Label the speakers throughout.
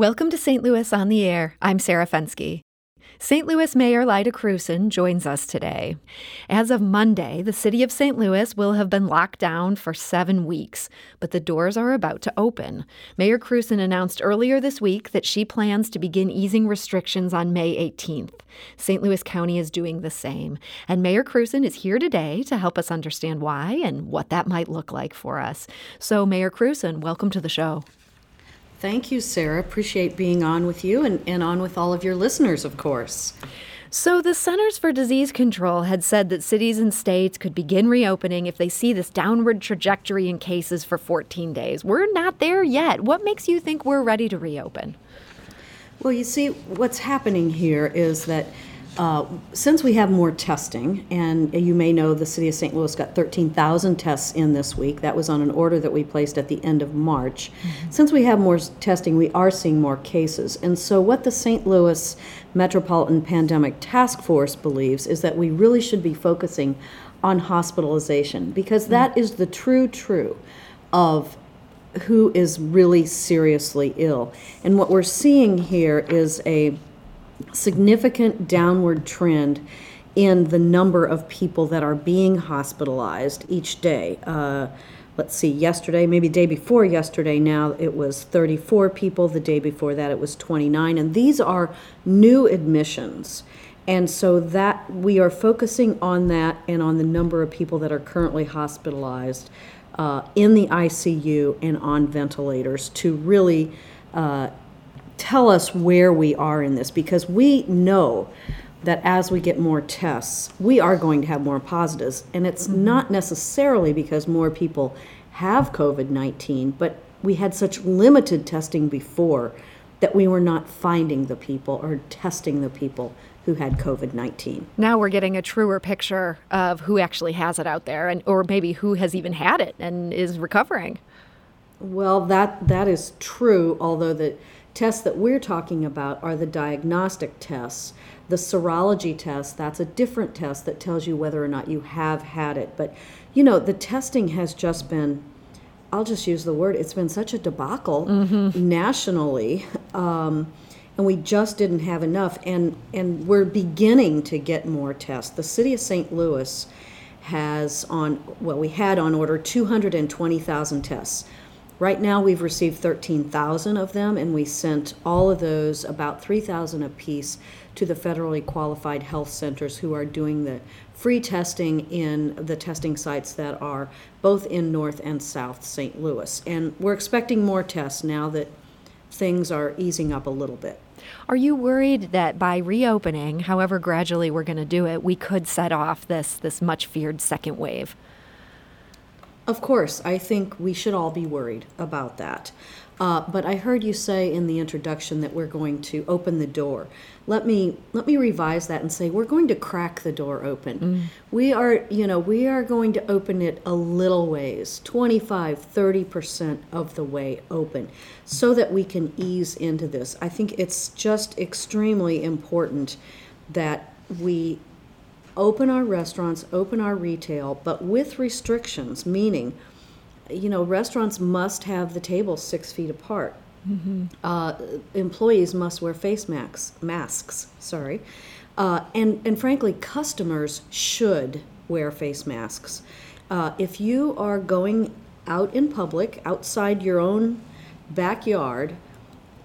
Speaker 1: Welcome to St. Louis on the Air. I'm Sarah Fenske. St. Louis Mayor Lyda Krewson joins us today. As of Monday, the city of St. Louis will have been locked down for seven weeks, but the doors are about to open. Mayor Krewson announced earlier this week that she plans to begin easing restrictions on May 18th. St. Louis County is doing the same, and Mayor Krewson is here today to help us understand why and what that might look like for us. So, Mayor Krewson, welcome to the show.
Speaker 2: Thank you, Sarah. Appreciate being on with you and, and on with all of your listeners, of course.
Speaker 1: So, the Centers for Disease Control had said that cities and states could begin reopening if they see this downward trajectory in cases for 14 days. We're not there yet. What makes you think we're ready to reopen?
Speaker 2: Well, you see, what's happening here is that uh, since we have more testing, and you may know the city of St. Louis got 13,000 tests in this week. That was on an order that we placed at the end of March. Mm-hmm. Since we have more testing, we are seeing more cases. And so, what the St. Louis Metropolitan Pandemic Task Force believes is that we really should be focusing on hospitalization because mm-hmm. that is the true, true of who is really seriously ill. And what we're seeing here is a significant downward trend in the number of people that are being hospitalized each day. Uh, let's see, yesterday, maybe day before yesterday now, it was 34 people. The day before that, it was 29. And these are new admissions. And so that we are focusing on that and on the number of people that are currently hospitalized uh, in the ICU and on ventilators to really uh, tell us where we are in this because we know that as we get more tests, we are going to have more positives. And it's mm-hmm. not necessarily because more people have COVID 19, but we had such limited testing before that we were not finding the people or testing the people who had COVID 19.
Speaker 1: Now we're getting a truer picture of who actually has it out there and or maybe who has even had it and is recovering.
Speaker 2: Well, that that is true, although the tests that we're talking about are the diagnostic tests. The serology test, that's a different test that tells you whether or not you have had it. But, you know, the testing has just been, I'll just use the word, it's been such a debacle mm-hmm. nationally. Um, and we just didn't have enough. And, and we're beginning to get more tests. The city of St. Louis has on, well, we had on order 220,000 tests. Right now, we've received 13,000 of them, and we sent all of those, about 3,000 apiece, to the federally qualified health centers who are doing the free testing in the testing sites that are both in North and South St. Louis. And we're expecting more tests now that things are easing up a little bit.
Speaker 1: Are you worried that by reopening, however gradually we're going to do it, we could set off this this much feared second wave?
Speaker 2: Of course, I think we should all be worried about that. Uh, but I heard you say in the introduction that we're going to open the door. Let me let me revise that and say we're going to crack the door open. Mm. We are, you know, we are going to open it a little ways, 25, 30% of the way open so that we can ease into this. I think it's just extremely important that we open our restaurants, open our retail, but with restrictions, meaning, you know, restaurants must have the tables six feet apart. Mm-hmm. Uh, employees must wear face masks. Masks, sorry, uh, and and frankly, customers should wear face masks. Uh, if you are going out in public, outside your own backyard,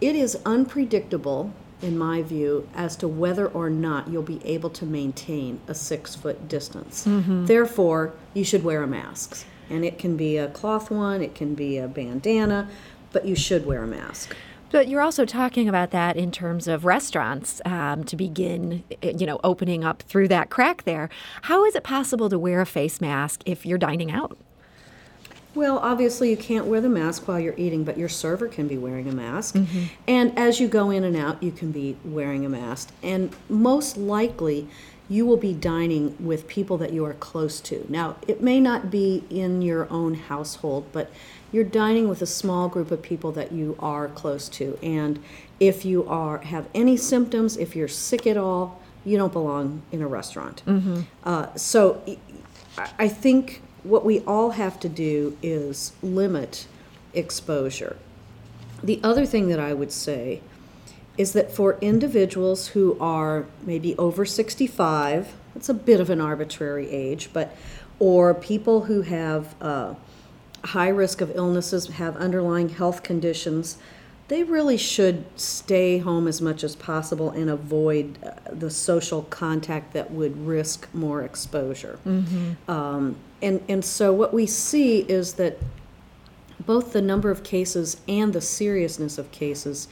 Speaker 2: it is unpredictable in my view, as to whether or not you'll be able to maintain a six foot distance. Mm-hmm. Therefore, you should wear a mask. And it can be a cloth one, it can be a bandana, but you should wear a mask.
Speaker 1: But you're also talking about that in terms of restaurants um, to begin, eh, you know, opening up through that crack there. How is it possible to wear a face mask if you're dining out?
Speaker 2: Well, obviously, you can't wear the mask while you're eating, but your server can be wearing a mask. Mm-hmm. And as you go in and out, you can be wearing a mask. And most likely, you will be dining with people that you are close to. Now, it may not be in your own household, but you're dining with a small group of people that you are close to. And if you are have any symptoms, if you're sick at all, you don't belong in a restaurant. Mm-hmm. Uh, so, I think what we all have to do is limit exposure. The other thing that I would say is that for individuals who are maybe over 65, it's a bit of an arbitrary age, but or people who have uh, high risk of illnesses, have underlying health conditions, they really should stay home as much as possible and avoid uh, the social contact that would risk more exposure. Um, and, and so what we see is that both the number of cases and the seriousness of cases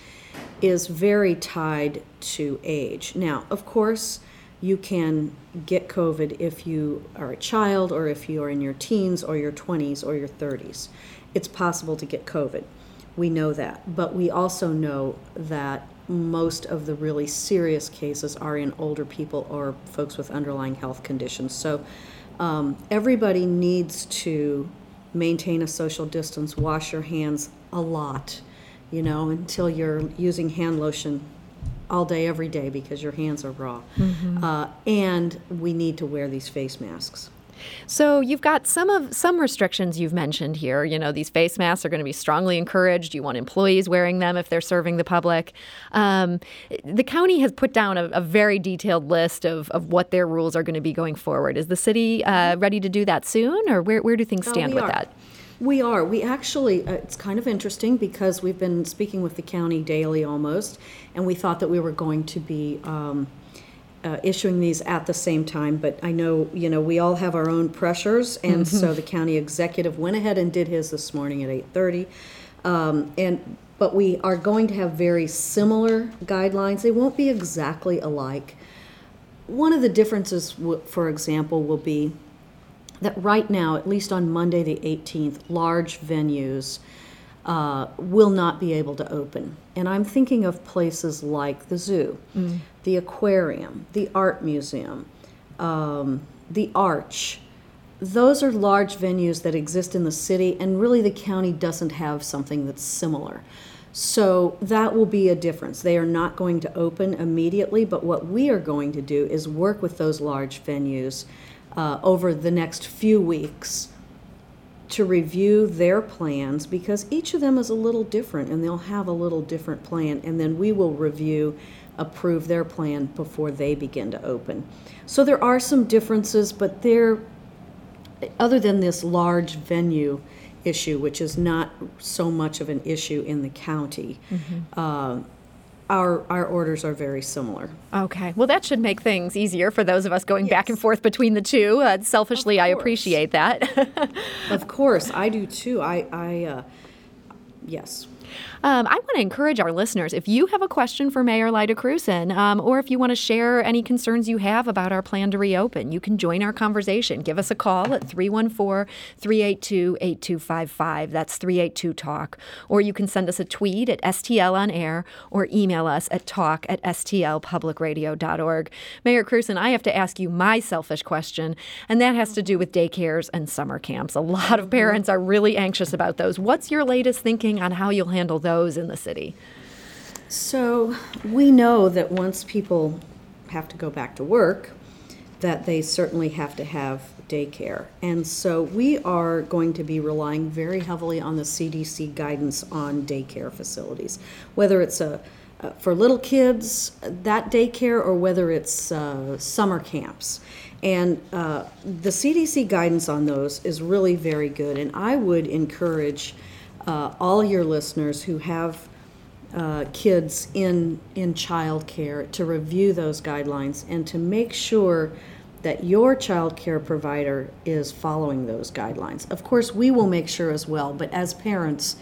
Speaker 2: is very tied to age. Now, of course, you can get COVID if you are a child or if you are in your teens or your 20s or your 30s. It's possible to get COVID. We know that. But we also know that most of the really serious cases are in older people or folks with underlying health conditions. So um, everybody needs to maintain a social distance, wash your hands a lot, you know, until you're using hand lotion all day, every day because your hands are raw. Uh, and we need to wear these face masks.
Speaker 1: So you've got some of some restrictions you've mentioned here. You know, these face masks are going to be strongly encouraged. You want employees wearing them if they're serving the public. Um, the county has put down a, a very detailed list of, of what their rules are going to be going forward. Is the city uh, ready to do that soon, or where, where do things stand
Speaker 2: we
Speaker 1: with
Speaker 2: are.
Speaker 1: that?
Speaker 2: We are. We actually, uh, it's kind of interesting because we've been speaking with the county daily almost, and we thought that we were going to be um, uh, issuing these at the same time. But I know, you know, we all have our own pressures, and so the county executive went ahead and did his this morning at 8:30. Um, and but we are going to have very similar guidelines. They won't be exactly alike. One of the differences, w- for example, will be that right now, at least on Monday, the 18th, large venues uh, will not be able to open. And I'm thinking of places like the zoo, the aquarium, the art museum, um, the arch. Those are large venues that exist in the city, and really the county doesn't have something that's similar. So that will be a difference. They are not going to open immediately, but what we are going to do is work with those large venues uh, over the next few weeks to review their plans because each of them is a little different and they'll have a little different plan and then we will review approve their plan before they begin to open. So there are some differences but they're other than this large venue issue which is not so much of an issue in the county uh, our our orders are very similar
Speaker 1: Okay. Well, that should make things easier for those of us going back and forth between the two. Uh, selfishly, I appreciate that.
Speaker 2: of course i do too i i uh, yes
Speaker 1: Um, I want to encourage our listeners if you have a question for Mayor Lyda Krewson, um, or if you want to share any concerns you have about our plan to reopen, you can join our conversation. Give us a call at 314 382 8255. That's 382 Talk. Or you can send us a tweet at STL on air or email us at talk at stlpublicradio.org. Mayor Krewson, I have to ask you my selfish question, and that has to do with daycares and summer camps. A lot of parents are really anxious about those. What's your latest thinking on how you'll handle those in the city?
Speaker 2: So we know that once people have to go back to work, that they certainly have to have daycare. And so we are going to be relying very heavily on the CDC guidance on daycare facilities, whether it's a uh, for little kids, that daycare, or whether it's uh, summer camps. And uh, the CDC guidance on those is really very good. And I would encourage uh, all your listeners who have uh, kids in in childcare to review those guidelines and to make sure that your child care provider is following those guidelines. Of course, we will make sure as well, but as parents,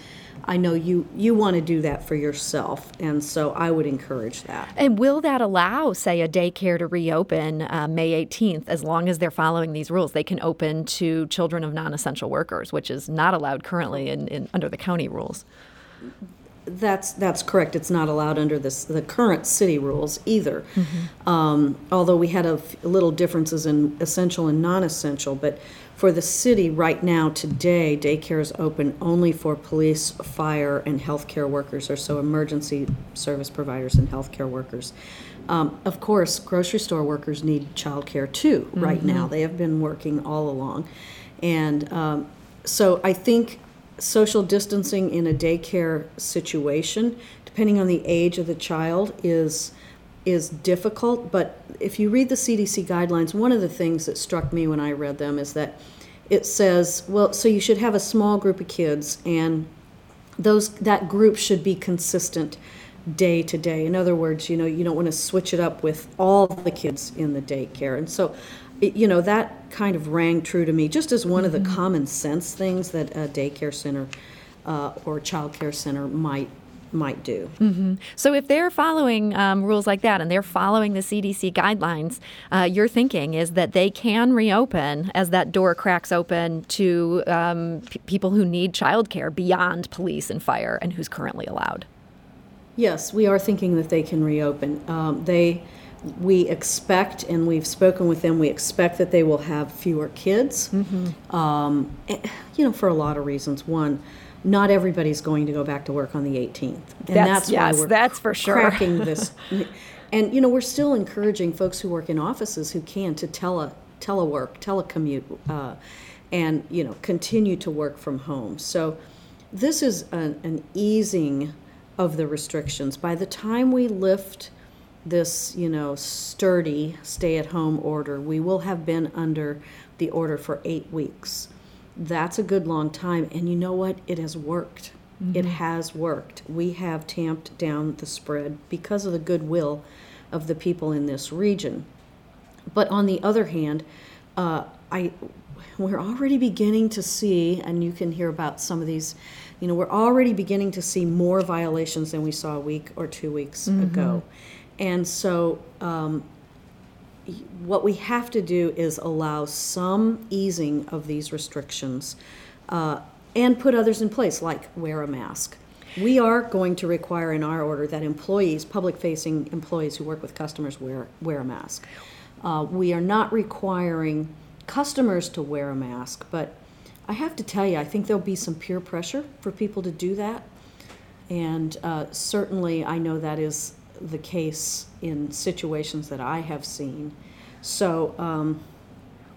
Speaker 2: I know you you want to do that for yourself, and so I would encourage that.
Speaker 1: And will that allow, say, a daycare to reopen uh, May 18th as long as they're following these rules? They can open to children of non essential workers, which is not allowed currently in, in, under the county rules.
Speaker 2: That's that's correct. It's not allowed under this the current city rules either. Um, although we had a f- little differences in essential and non-essential, but for the city right now today, daycare is open only for police, fire, and healthcare workers, or so emergency service providers and healthcare workers. Um, of course, grocery store workers need childcare too. Right now, they have been working all along, and um, so I think social distancing in a daycare situation, depending on the age of the child, is is difficult. But if you read the CDC guidelines, one of the things that struck me when I read them is that it says, well, so you should have a small group of kids, and those that group should be consistent day to day. In other words, you know, you don't want to switch it up with all the kids in the daycare. And so, it, you know, that kind of rang true to me, just as one of the mm-hmm. common sense things that a daycare center uh, or child care center might might do.
Speaker 1: Mm-hmm. So, if they're following um, rules like that and they're following the CDC guidelines, uh, your thinking is that they can reopen as that door cracks open to um, p- people who need childcare beyond police and fire and who's currently allowed.
Speaker 2: Yes, we are thinking that they can reopen. Um, they, we expect, and we've spoken with them. We expect that they will have fewer kids. Mm-hmm. Um, eh, you know, for a lot of reasons. One, not everybody's going to go back to work on the 18th, and
Speaker 1: that's, that's yes, why we're that's for sure.
Speaker 2: cracking this. and you know, we're still encouraging folks who work in offices who can to tele telework, telecommute, uh, and you know, continue to work from home. So, this is an, an easing of the restrictions. By the time we lift this, you know, sturdy stay-at-home order, we will have been under the order for eight weeks. That's a good long time, and you know what? It has worked. Mm-hmm. It has worked. We have tamped down the spread because of the goodwill of the people in this region. But on the other hand, uh, I we're already beginning to see, and you can hear about some of these you know, we're already beginning to see more violations than we saw a week or two weeks mm-hmm. ago. And so, um, what we have to do is allow some easing of these restrictions uh, and put others in place, like wear a mask. We are going to require in our order that employees, public facing employees who work with customers, wear, wear a mask. Uh, we are not requiring customers to wear a mask, but I have to tell you, I think there'll be some peer pressure for people to do that. And uh, certainly, I know that is the case in situations that I have seen. So, um,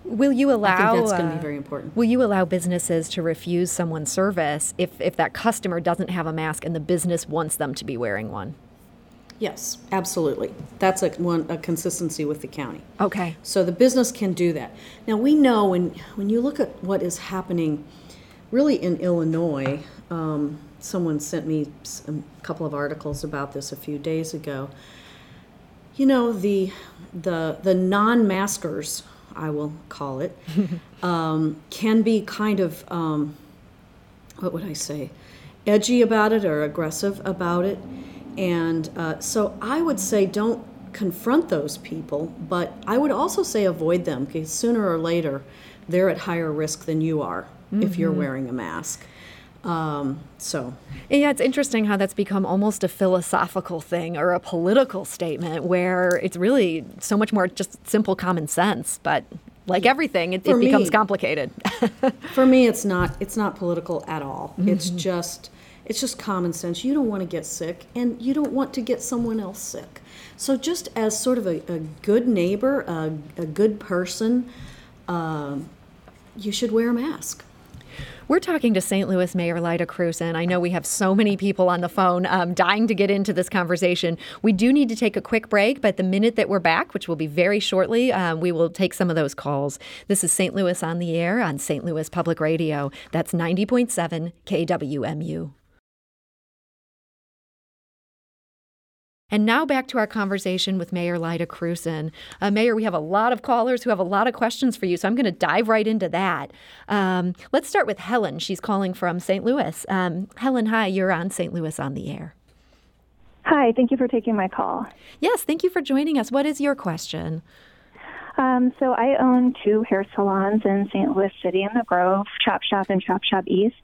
Speaker 1: Will you allow?
Speaker 2: I think that's going to be uh, very important.
Speaker 1: Will you allow businesses to refuse someone service if, if that customer doesn't have a mask and the business wants them to be wearing one?
Speaker 2: Yes, absolutely. That's a one a consistency with the county.
Speaker 1: Okay.
Speaker 2: So the business can do that. Now we know when when you look at what is happening, really in Illinois. Um, someone sent me a couple of articles about this a few days ago. You know the the the non-maskers, I will call it, um, can be kind of um, what would I say, edgy about it or aggressive about it and uh, so I would say don't confront those people, but I would also say avoid them because sooner or later they're at higher risk than you are mm-hmm. if you're mm-hmm. wearing a mask. Um, so
Speaker 1: yeah, it's interesting how that's become almost a philosophical thing or a political statement where it's really so much more just simple common sense, but like everything, it, it me, becomes complicated.
Speaker 2: for me, it's not. It's not political at all. Mm-hmm. It's just it's just common sense. You don't want to get sick, and you don't want to get someone else sick. So, just as sort of a, a good neighbor, a, a good person, uh, you should wear a mask.
Speaker 1: We're talking to St. Louis Mayor Lyda Krewson. I know we have so many people on the phone um, dying to get into this conversation. We do need to take a quick break, but the minute that we're back, which will be very shortly, um, we will take some of those calls. This is St. Louis on the Air on St. Louis Public Radio. That's 90.7 KWMU. And now back to our conversation with Mayor Lyda Krewson. Uh, Mayor, we have a lot of callers who have a lot of questions for you, so I'm going to dive right into that. Um, let's start with Helen. She's calling from St. Louis. Um, Helen, hi, you're on St. Louis on the air.
Speaker 3: Hi, thank you for taking my call.
Speaker 1: Yes, thank you for joining us. What is your question?
Speaker 3: Um, so I own two hair salons in St. Louis City in the Grove, Chop Shop and Chop Shop East.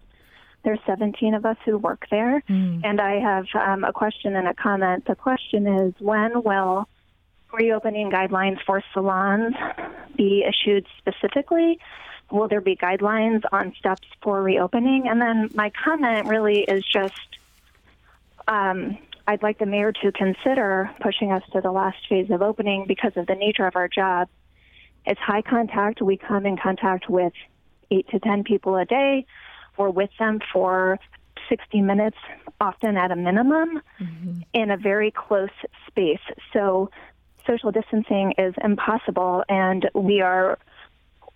Speaker 3: There's 17 of us who work there, mm. and I have um, a question and a comment. The question is, when will reopening guidelines for salons be issued specifically? Will there be guidelines on steps for reopening? And then my comment really is just um, I'd like the mayor to consider pushing us to the last phase of opening because of the nature of our job. It's high contact. We come in contact with eight to 10 people a day we're with them for 60 minutes, often at a minimum, mm-hmm. in a very close space. So social distancing is impossible, and we are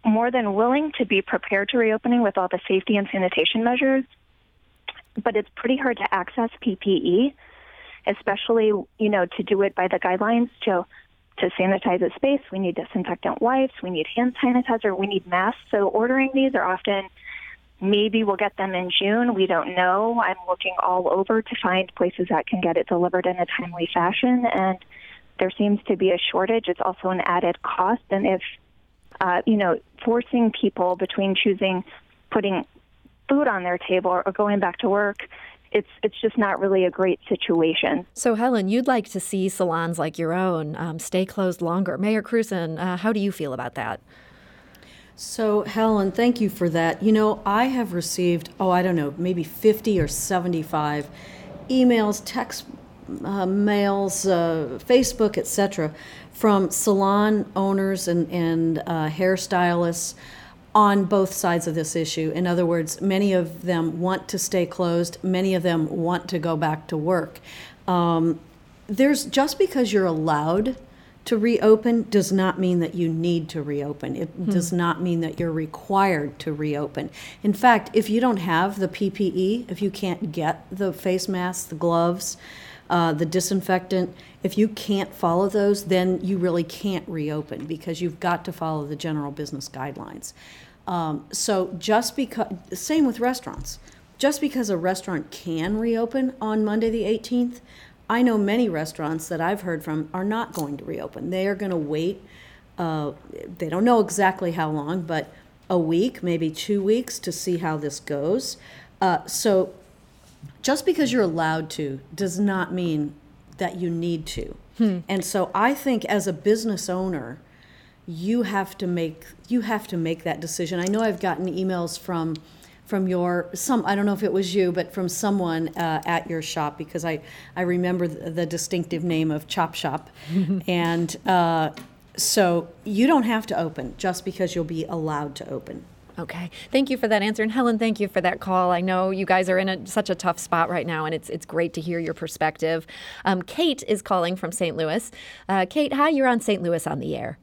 Speaker 3: more than willing to be prepared to reopening with all the safety and sanitation measures. But it's pretty hard to access PPE, especially you know to do it by the guidelines. To to sanitize a space, we need disinfectant wipes, we need hand sanitizer, we need masks. So ordering these are often maybe we'll get them in June. We don't know. I'm looking all over to find places that can get it delivered in a timely fashion, and there seems to be a shortage. It's also an added cost, and if uh, you know, forcing people between choosing putting food on their table or going back to work it's it's just not really a great situation.
Speaker 1: So, Helen, you'd like to see salons like your own um, stay closed longer. Mayor Krewson, uh, how do you feel about that?
Speaker 2: So, Helen, thank you for that. You know, I have received, oh, I don't know, maybe 50 or 75 emails, text uh, mails, uh, Facebook, etc., from salon owners and, and uh, hairstylists on both sides of this issue. In other words, many of them want to stay closed, many of them want to go back to work. Um, there's just because you're allowed to reopen does not mean that you need to reopen. It hmm. does not mean that you're required to reopen. In fact, if you don't have the PPE, if you can't get the face masks, the gloves, uh, the disinfectant, if you can't follow those, then you really can't reopen because you've got to follow the general business guidelines. Um, so just because, same with restaurants. Just because a restaurant can reopen on Monday the 18th, I know many restaurants that I've heard from are not going to reopen. They are going to wait. Uh, they don't know exactly how long, but a week, maybe two weeks to see how this goes. Uh, so just because you're allowed to does not mean that you need to. Hmm. And so I think as a business owner, you have to make you have to make that decision. I know I've gotten emails from from your some I don't know if it was you, but from someone uh, at your shop because I I remember the, the distinctive name of Chop Shop, and uh, so you don't have to open just because you'll be allowed to open.
Speaker 1: Okay, thank you for that answer, and Helen, thank you for that call. I know you guys are in a, such a tough spot right now, and it's it's great to hear your perspective. Um, Kate is calling from St. Louis. Uh, Kate, hi, you're on St. Louis on the air.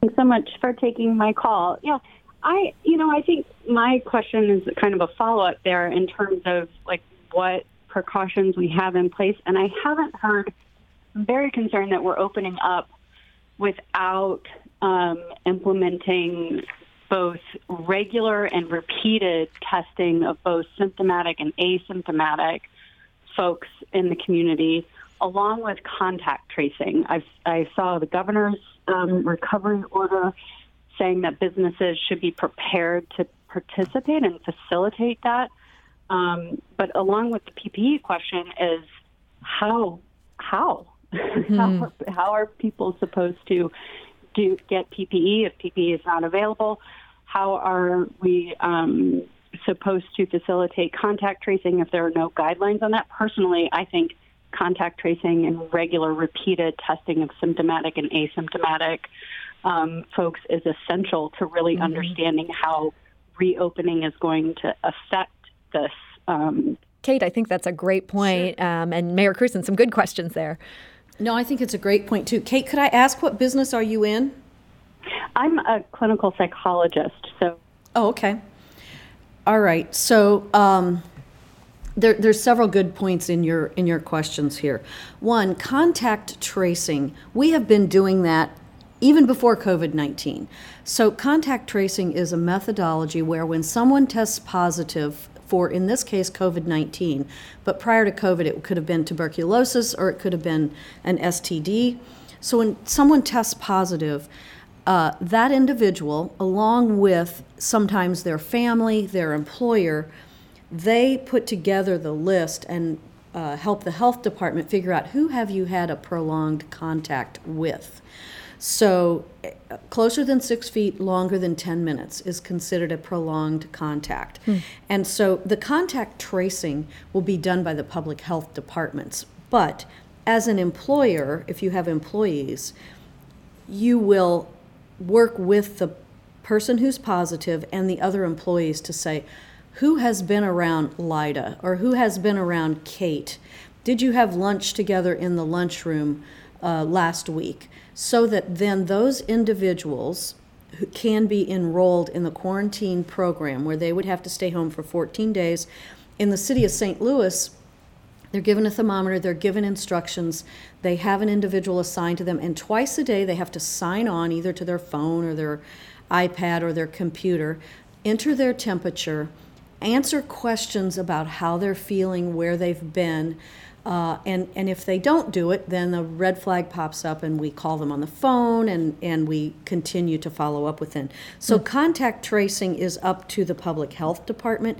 Speaker 4: Thanks so much for taking my call. Yeah, I, you know, I think my question is kind of a follow up there in terms of like what precautions we have in place. And I haven't heard, I'm very concerned that we're opening up without um, implementing both regular and repeated testing of both symptomatic and asymptomatic folks in the community, along with contact tracing. I've, I saw the governor's um, recovery order saying that businesses should be prepared to participate and facilitate that. Um, but along with the PPE question is how how mm-hmm. how, how are people supposed to do get PPE if PPE is not available? How are we um, supposed to facilitate contact tracing if there are no guidelines on that? Personally, I think contact tracing and regular repeated testing of symptomatic and asymptomatic um, folks is essential to really mm-hmm. understanding how reopening is going to affect this. Um,
Speaker 1: Kate, I think that's a great point. Sure. Um, and Mayor Krewson, some good questions there.
Speaker 2: No, I think it's a great point too. Kate, could I ask what business are you in?
Speaker 4: I'm a clinical psychologist. So.
Speaker 2: Oh, okay. All right. So, um, there, there's several good points in your in your questions here. One, contact tracing. We have been doing that even before COVID 19. So, contact tracing is a methodology where when someone tests positive for, in this case, COVID 19, but prior to COVID, it could have been tuberculosis or it could have been an STD. So, when someone tests positive, uh, that individual, along with sometimes their family, their employer, they put together the list and uh, help the health department figure out who have you had a prolonged contact with. So, uh, closer than six feet, longer than 10 minutes is considered a prolonged contact. Hmm. And so, the contact tracing will be done by the public health departments. But as an employer, if you have employees, you will work with the person who's positive and the other employees to say, who has been around Lyda or who has been around Kate? Did you have lunch together in the lunchroom uh, last week? So that then those individuals who can be enrolled in the quarantine program where they would have to stay home for 14 days. In the city of St. Louis, they're given a thermometer, they're given instructions, they have an individual assigned to them, and twice a day they have to sign on either to their phone or their iPad or their computer, enter their temperature, answer questions about how they're feeling, where they've been. Uh, and, and if they don't do it, then the red flag pops up and we call them on the phone and, and we continue to follow up with them. So, mm-hmm. contact tracing is up to the public health department.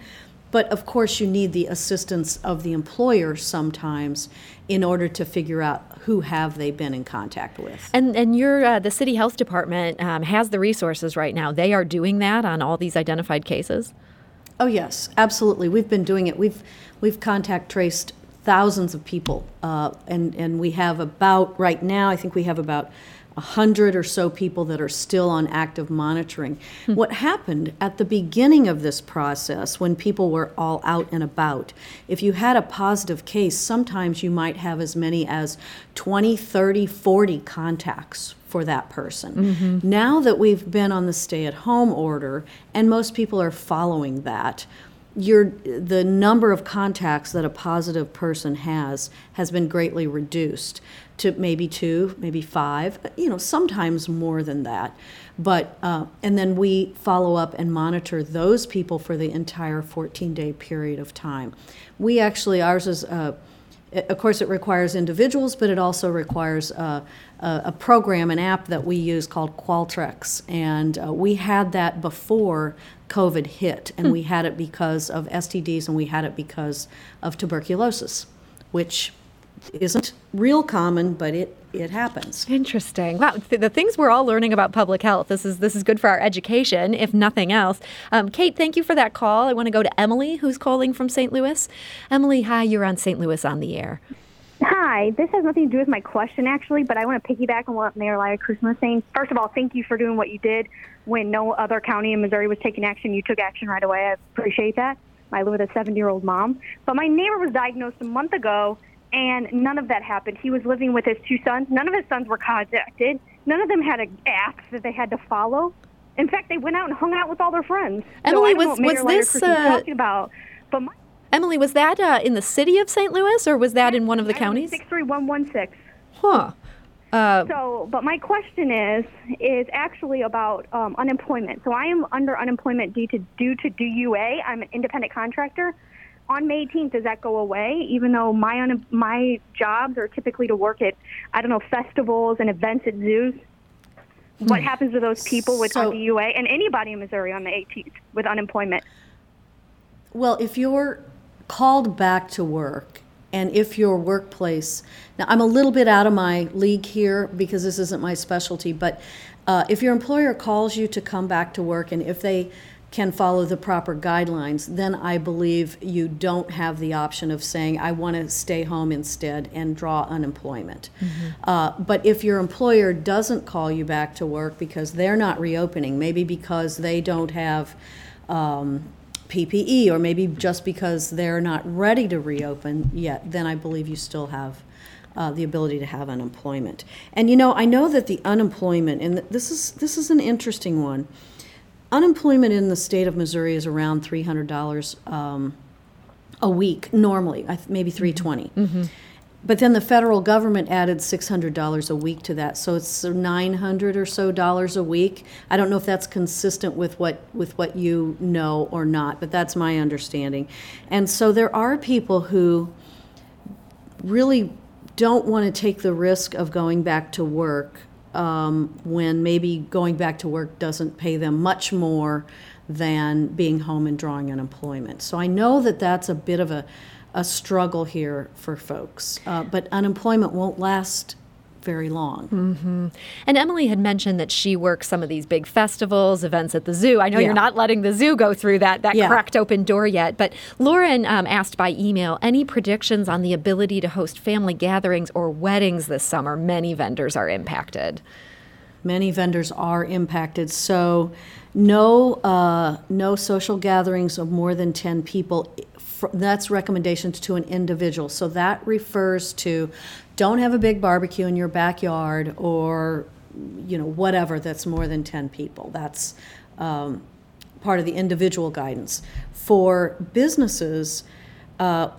Speaker 2: But of course, you need the assistance of the employer sometimes in order to figure out who have they been in contact with.
Speaker 1: And and your uh, the city health department um, has the resources right now. They are doing that on all these identified cases.
Speaker 2: Oh yes, absolutely. We've been doing it. We've we've contact traced thousands of people, uh, and and we have about right now. I think we have about a hundred or so people that are still on active monitoring. Hmm. What happened at the beginning of this process, when people were all out and about, if you had a positive case, sometimes you might have as many as 20, 30, 40 contacts for that person. Mm-hmm. Now that we've been on the stay at home order, and most people are following that, your the number of contacts that a positive person has has been greatly reduced to maybe two, maybe five, you know, sometimes more than that. But uh, and then we follow up and monitor those people for the entire 14-day period of time. We actually ours is. Uh, of course, it requires individuals, but it also requires uh, a, a, program, an app that we use called Qualtrics. And uh, we had that before COVID hit, and hmm. we had it because of STDs and we had it because of tuberculosis, which isn't real common, but it it happens.
Speaker 1: Interesting. Wow, the things we're all learning about public health. This is this is good for our education, if nothing else. Um, Kate, thank you for that call. I want to go to Emily, who's calling from St. Louis. Emily, hi. You're on St. Louis on the air.
Speaker 5: Hi, this has nothing to do with my question actually, but I want to piggyback on what Mayor Lyda Krewson was saying. First of all, thank you for doing what you did when no other county in Missouri was taking action. You took action right away. I appreciate that. I live with a seven year old mom. But my neighbor was diagnosed a month ago, and none of that happened. He was living with his two sons. None of his sons were contacted. None of them had an app that they had to follow. In fact, they went out and hung out with all their friends.
Speaker 1: Emily, so was, was this uh,
Speaker 5: talking about? But my,
Speaker 1: Emily, was that uh, in the city of St. Louis, or was that in one of the counties?
Speaker 5: Six three one one six.
Speaker 1: Huh.
Speaker 5: Uh, so, but my question is is actually about um, unemployment. So I am under unemployment due to due to DUA. I'm an independent contractor. On May 18th, does that go away? Even though my un- my jobs are typically to work at I don't know festivals and events at zoos. What hmm. happens to those people with so, DUA and anybody in Missouri on the 18th with unemployment?
Speaker 2: Well, if you're called back to work and if your workplace now i'm a little bit out of my league here because this isn't my specialty but uh, if your employer calls you to come back to work and if they can follow the proper guidelines then i believe you don't have the option of saying i want to stay home instead and draw unemployment mm-hmm. uh, but if your employer doesn't call you back to work because they're not reopening maybe because they don't have um, PPE, or maybe just because they're not ready to reopen yet, then I believe you still have uh, the ability to have unemployment. And you know, I know that the unemployment, and this is this is an interesting one. Unemployment in the state of Missouri is around three hundred dollars um, a week normally, maybe three twenty. Mm-hmm. But then the federal government added $600 a week to that. So it's 900 or so dollars a week. I don't know if that's consistent with what with what you know or not, but that's my understanding. And so there are people who really don't want to take the risk of going back to work um, when maybe going back to work doesn't pay them much more than being home and drawing unemployment. So I know that that's a bit of a a struggle here for folks. Uh, but unemployment won't last very long.
Speaker 1: Mm-hmm. And Emily had mentioned that she works some of these big festivals, events at the zoo. I know yeah. you're not letting the zoo go through that that yeah. cracked open door yet, but Lauren um, asked by email any predictions on the ability to host family gatherings or weddings this summer. Many vendors are impacted.
Speaker 2: Many vendors are impacted. So No, uh, no social gatherings of more than 10 people. That's recommendations to an individual. So that refers to, don't have a big barbecue in your backyard or, you know, whatever that's more than 10 people. That's um, part of the individual guidance. For businesses, uh,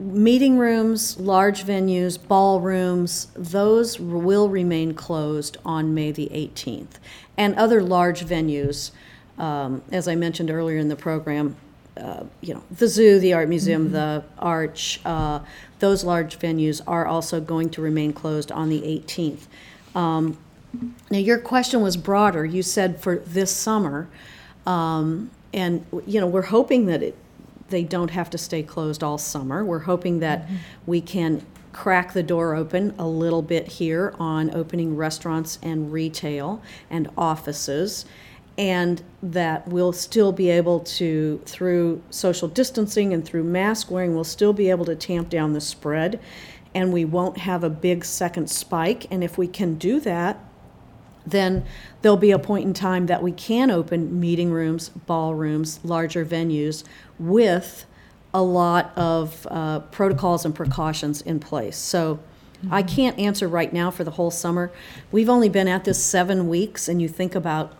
Speaker 2: meeting rooms, large venues, ballrooms, those will remain closed on May the 18th. And other large venues, um, as I mentioned earlier in the program, uh, you know, the zoo, the art museum, the arch, uh, those large venues are also going to remain closed on the 18th. Um, now, your question was broader. You said for this summer, um, and you know, we're hoping that it, they don't have to stay closed all summer. We're hoping that we can crack the door open a little bit here on opening restaurants and retail and offices, and that we'll still be able to, through social distancing and through mask wearing, we'll still be able to tamp down the spread, and we won't have a big second spike. And if we can do that, then there'll be a point in time that we can open meeting rooms, ballrooms, larger venues with a lot of uh, protocols and precautions in place. So I can't answer right now for the whole summer. We've only been at this seven weeks, and you think about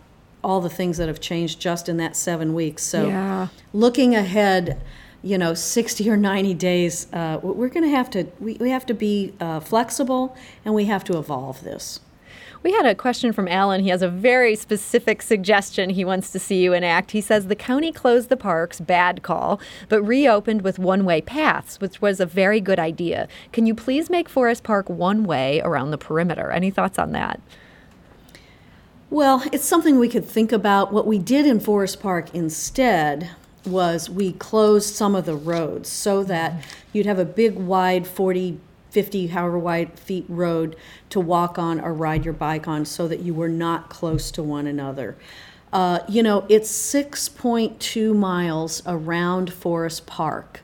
Speaker 2: all the things that have changed just in that seven weeks. So
Speaker 1: Yeah.
Speaker 2: looking ahead, you know, 60 or 90 days, uh, we're going to have to we, we have to be uh, flexible and we have to evolve this.
Speaker 1: We had a question from Alan. He has a very specific suggestion he wants to see you enact. He says the county closed the parks, bad call, but reopened with one way paths, which was a very good idea. Can you please make Forest Park one way around the perimeter? Any thoughts on that?
Speaker 2: Well, it's something we could think about. What we did in Forest Park instead was we closed some of the roads so that you'd have a big, wide 40, 50, however wide feet road to walk on or ride your bike on so that you were not close to one another. Uh, you know, it's 6.2 miles around Forest Park.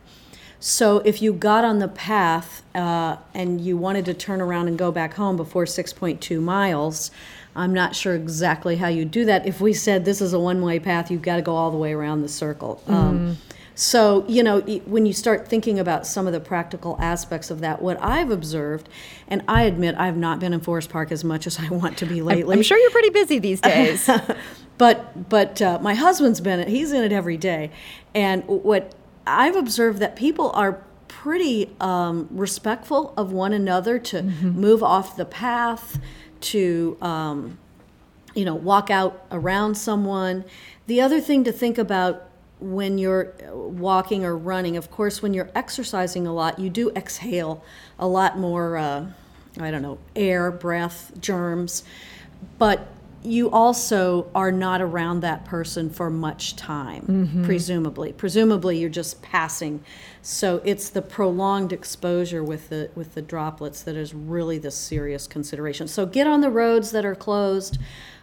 Speaker 2: So if you got on the path uh, and you wanted to turn around and go back home before 6.2 miles, I'm not sure exactly how you do that. If we said this is a one-way path, you've got to go all the way around the circle. Um, so you know, when you start thinking about some of the practical aspects of that, what I've observed, and I admit I've not been in Forest Park as much as I want to be lately.
Speaker 1: I'm sure you're pretty busy these days.
Speaker 2: but but uh, my husband's been it. He's in it every day, and what I've observed that people are pretty um, respectful of one another to move off the path, to um, you know walk out around someone. The other thing to think about when you're walking or running, of course, when you're exercising a lot, you do exhale a lot more. Uh, I don't know, air, breath, germs, but you also are not around that person for much time, presumably. Presumably, you're just passing. So it's the prolonged exposure with the with the droplets that is really the serious consideration. So get on the roads that are closed.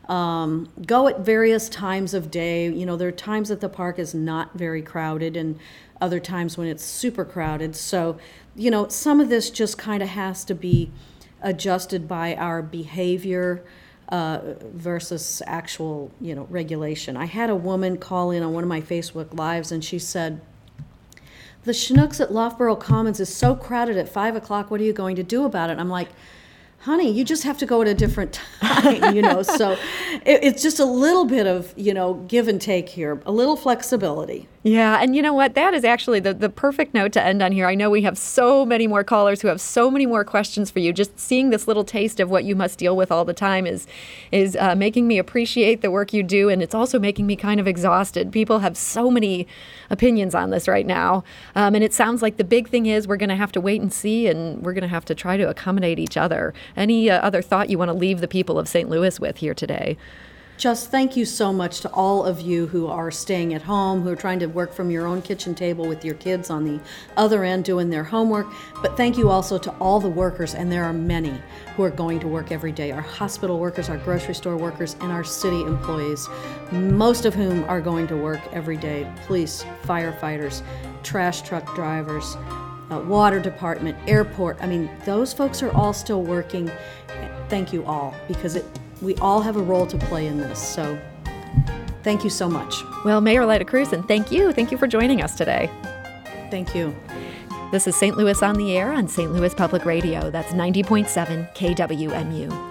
Speaker 2: Um, go at various times of day. You know, there are times that the park is not very crowded, and other times when it's super crowded. So, you know, some of this just kind of has to be adjusted by our behavior uh, versus actual, you know, regulation. I had a woman call in on one of my Facebook lives, and she said, "The Schnucks at Loughborough Commons is so crowded at five o'clock. What are you going to do about it?" I'm like. Honey, you just have to go at a different time, you know. So it, it's just a little bit of, you know, give and take here, a little flexibility.
Speaker 1: Yeah, and you know what? That is actually the, the perfect note to end on here. I know we have so many more callers who have so many more questions for you. Just seeing this little taste of what you must deal with all the time is is uh, making me appreciate the work you do, and it's also making me kind of exhausted. People have so many opinions on this right now, um, and it sounds like the big thing is we're going to have to wait and see, and we're going to have to try to accommodate each other. Any uh, other thought you want to leave the people of St. Louis with here today?
Speaker 2: Just thank you so much to all of you who are staying at home, who are trying to work from your own kitchen table with your kids on the other end doing their homework. But thank you also to all the workers, and there are many who are going to work every day our hospital workers, our grocery store workers, and our city employees, most of whom are going to work every day police, firefighters, trash truck drivers. Uh, water department, airport. I mean, those folks are all still working. Thank you all because it we all have a role to play in this. So Thank you so much.
Speaker 1: Well, Mayor Lyda and thank you. Thank you for joining us today.
Speaker 2: Thank you.
Speaker 1: This is St. Louis on the Air on St. Louis Public Radio. That's 90.7 KWMU.